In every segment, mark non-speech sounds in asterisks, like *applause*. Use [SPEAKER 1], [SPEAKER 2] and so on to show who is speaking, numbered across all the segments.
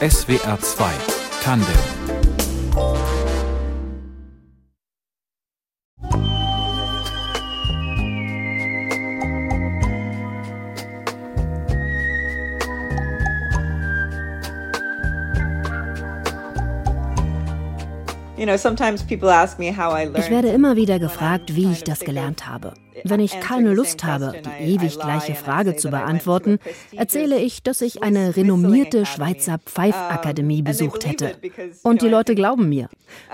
[SPEAKER 1] SWR 2 Tandem
[SPEAKER 2] Ich werde immer wieder gefragt, wie ich das gelernt habe. Wenn ich keine Lust habe, die ewig gleiche Frage zu beantworten, erzähle ich, dass ich eine renommierte Schweizer Pfeifakademie besucht hätte. Und die Leute glauben mir.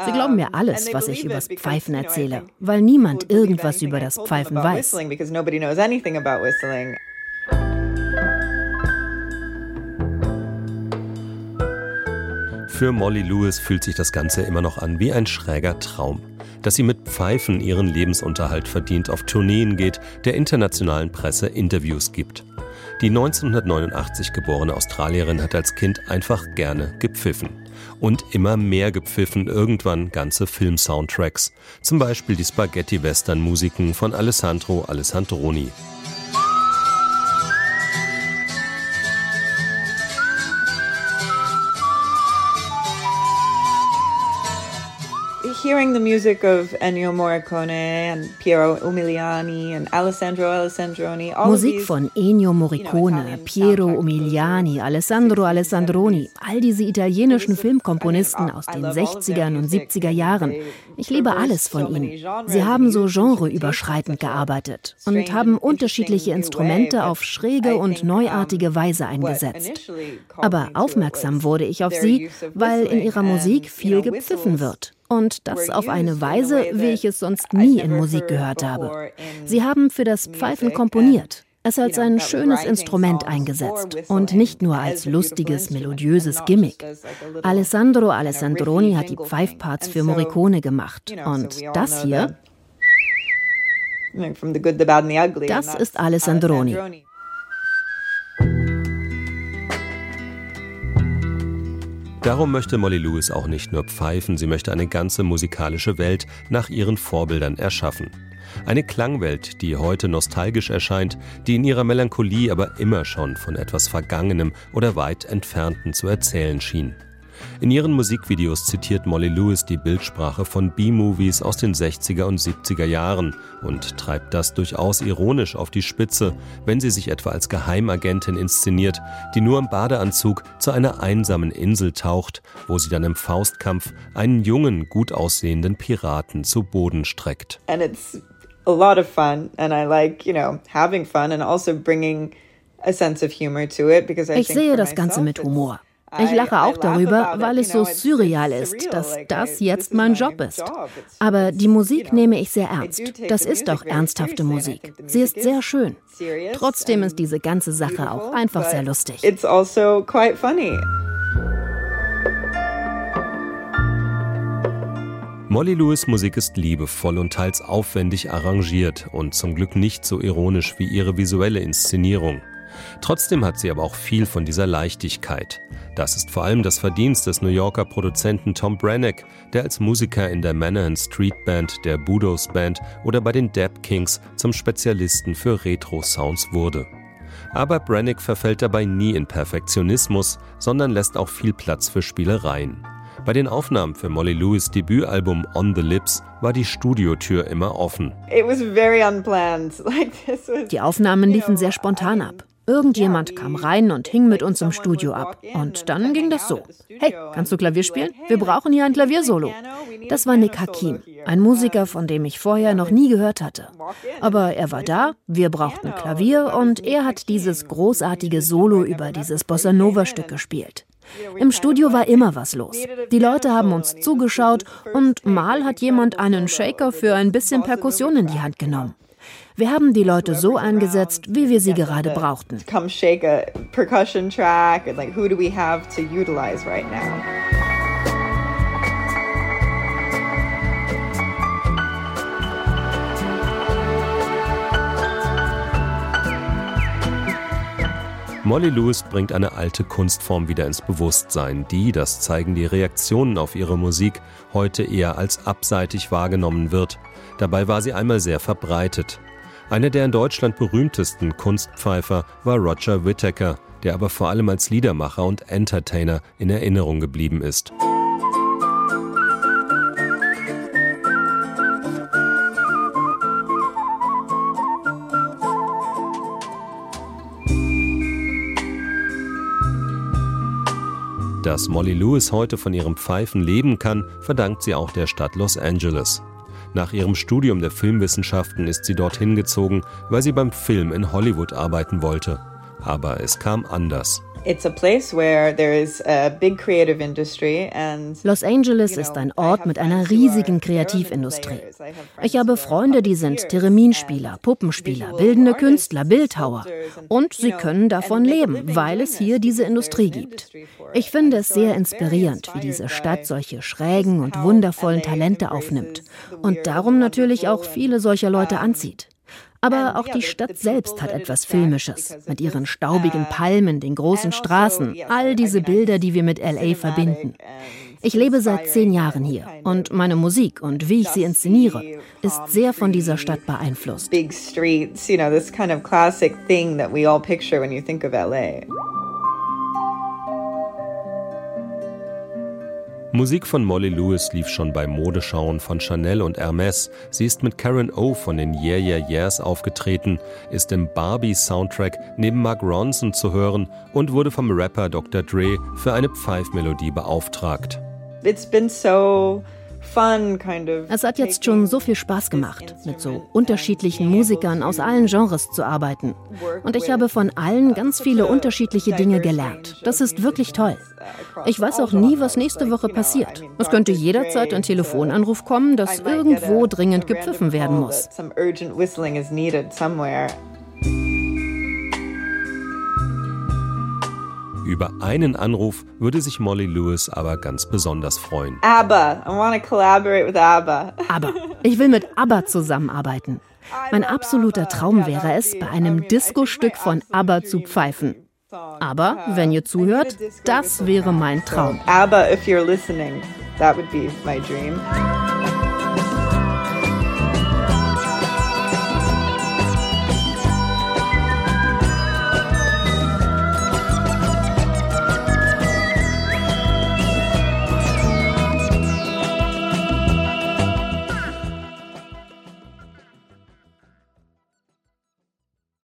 [SPEAKER 2] Sie glauben mir alles, was ich übers Pfeifen erzähle, weil niemand irgendwas über das Pfeifen weiß.
[SPEAKER 3] Für Molly Lewis fühlt sich das Ganze immer noch an wie ein schräger Traum. Dass sie mit Pfeifen ihren Lebensunterhalt verdient, auf Tourneen geht, der internationalen Presse Interviews gibt. Die 1989 geborene Australierin hat als Kind einfach gerne gepfiffen. Und immer mehr gepfiffen, irgendwann ganze Film-Soundtracks. Zum Beispiel die Spaghetti-Western-Musiken von Alessandro Alessandroni.
[SPEAKER 2] Hearing the music of Ennio Morricone and Piero Umiliani and Alessandro Alessandroni. Musik von Ennio Morricone, Piero Umiliani, Alessandro Alessandroni, all diese italienischen Filmkomponisten aus den 60er und 70er Jahren. Ich liebe alles von ihnen. Sie haben so genreüberschreitend gearbeitet und haben unterschiedliche Instrumente auf schräge und neuartige Weise eingesetzt. Aber aufmerksam wurde ich auf sie, weil in ihrer Musik viel gepfiffen wird. Und das auf eine Weise, wie ich es sonst nie in Musik gehört habe. Sie haben für das Pfeifen komponiert, es als ein schönes Instrument eingesetzt und nicht nur als lustiges, melodiöses Gimmick. Alessandro Alessandroni hat die Pfeifparts für Morricone gemacht. Und das hier, das ist Alessandroni.
[SPEAKER 3] Darum möchte Molly Lewis auch nicht nur pfeifen, sie möchte eine ganze musikalische Welt nach ihren Vorbildern erschaffen. Eine Klangwelt, die heute nostalgisch erscheint, die in ihrer Melancholie aber immer schon von etwas Vergangenem oder weit Entfernten zu erzählen schien. In ihren Musikvideos zitiert Molly Lewis die Bildsprache von B-Movies aus den 60er und 70er Jahren und treibt das durchaus ironisch auf die Spitze, wenn sie sich etwa als Geheimagentin inszeniert, die nur im Badeanzug zu einer einsamen Insel taucht, wo sie dann im Faustkampf einen jungen, gut aussehenden Piraten zu Boden streckt. And it's a lot of fun and I like, you know, having fun and also bringing
[SPEAKER 2] ich sehe das Ganze mit Humor. Ich lache auch darüber, weil es so surreal ist, dass das jetzt mein Job ist. Aber die Musik nehme ich sehr ernst. Das ist doch ernsthafte Musik. Sie ist sehr schön. Trotzdem ist diese ganze Sache auch einfach sehr lustig. It's also quite funny.
[SPEAKER 3] Molly Lewis Musik ist liebevoll und teils aufwendig arrangiert und zum Glück nicht so ironisch wie ihre visuelle Inszenierung. Trotzdem hat sie aber auch viel von dieser Leichtigkeit. Das ist vor allem das Verdienst des New Yorker Produzenten Tom Branagh, der als Musiker in der Manahan Street Band, der Budos Band oder bei den Dap Kings zum Spezialisten für Retro-Sounds wurde. Aber Branagh verfällt dabei nie in Perfektionismus, sondern lässt auch viel Platz für Spielereien. Bei den Aufnahmen für Molly Lewis Debütalbum On the Lips war die Studiotür immer offen. *laughs*
[SPEAKER 2] Die Aufnahmen liefen sehr spontan ab. Irgendjemand kam rein und hing mit uns im Studio ab. Und dann ging das so. Hey, kannst du Klavier spielen? Wir brauchen hier ein Klaviersolo. Das war Nick Hakim, ein Musiker, von dem ich vorher noch nie gehört hatte. Aber er war da, wir brauchten Klavier und er hat dieses großartige Solo über dieses Bossa Nova Stück gespielt. Im Studio war immer was los. Die Leute haben uns zugeschaut und mal hat jemand einen Shaker für ein bisschen Perkussion in die Hand genommen. Wir haben die Leute so eingesetzt, wie wir sie gerade brauchten. Come shake a percussion track like who do we have to utilize right now?
[SPEAKER 3] Molly Lewis bringt eine alte Kunstform wieder ins Bewusstsein, die, das zeigen die Reaktionen auf ihre Musik, heute eher als abseitig wahrgenommen wird. Dabei war sie einmal sehr verbreitet. Einer der in Deutschland berühmtesten Kunstpfeifer war Roger Whittaker, der aber vor allem als Liedermacher und Entertainer in Erinnerung geblieben ist. Dass Molly Lewis heute von ihrem Pfeifen leben kann, verdankt sie auch der Stadt Los Angeles. Nach ihrem Studium der Filmwissenschaften ist sie dorthin gezogen, weil sie beim Film in Hollywood arbeiten wollte. Aber es kam anders.
[SPEAKER 2] Los Angeles ist ein Ort mit einer riesigen Kreativindustrie. Ich habe Freunde, die sind Thereminspieler, Puppenspieler, bildende Künstler, Bildhauer. Und sie können davon leben, weil es hier diese Industrie gibt. Ich finde es sehr inspirierend, wie diese Stadt solche schrägen und wundervollen Talente aufnimmt und darum natürlich auch viele solcher Leute anzieht. Aber auch die Stadt selbst hat etwas Filmisches, mit ihren staubigen Palmen, den großen Straßen, all diese Bilder, die wir mit LA verbinden. Ich lebe seit zehn Jahren hier und meine Musik und wie ich sie inszeniere, ist sehr von dieser Stadt beeinflusst.
[SPEAKER 3] Musik von Molly Lewis lief schon bei Modeschauen von Chanel und Hermes. Sie ist mit Karen O von den Yeah Yeah Yeahs aufgetreten, ist im Barbie-Soundtrack neben Mark Ronson zu hören und wurde vom Rapper Dr. Dre für eine Pfeifmelodie beauftragt.
[SPEAKER 2] It's been so es hat jetzt schon so viel Spaß gemacht, mit so unterschiedlichen Musikern aus allen Genres zu arbeiten. Und ich habe von allen ganz viele unterschiedliche Dinge gelernt. Das ist wirklich toll. Ich weiß auch nie, was nächste Woche passiert. Es könnte jederzeit ein Telefonanruf kommen, dass irgendwo dringend gepfiffen werden muss.
[SPEAKER 3] Über einen Anruf würde sich Molly Lewis aber ganz besonders freuen.
[SPEAKER 2] ABBA, I want to collaborate with ABBA. ABBA, ich will mit ABBA zusammenarbeiten. Mein absoluter Traum wäre es, bei einem Disco-Stück von ABBA zu pfeifen. Aber wenn ihr zuhört, das wäre mein Traum. ABBA, if you're listening, that would be my dream.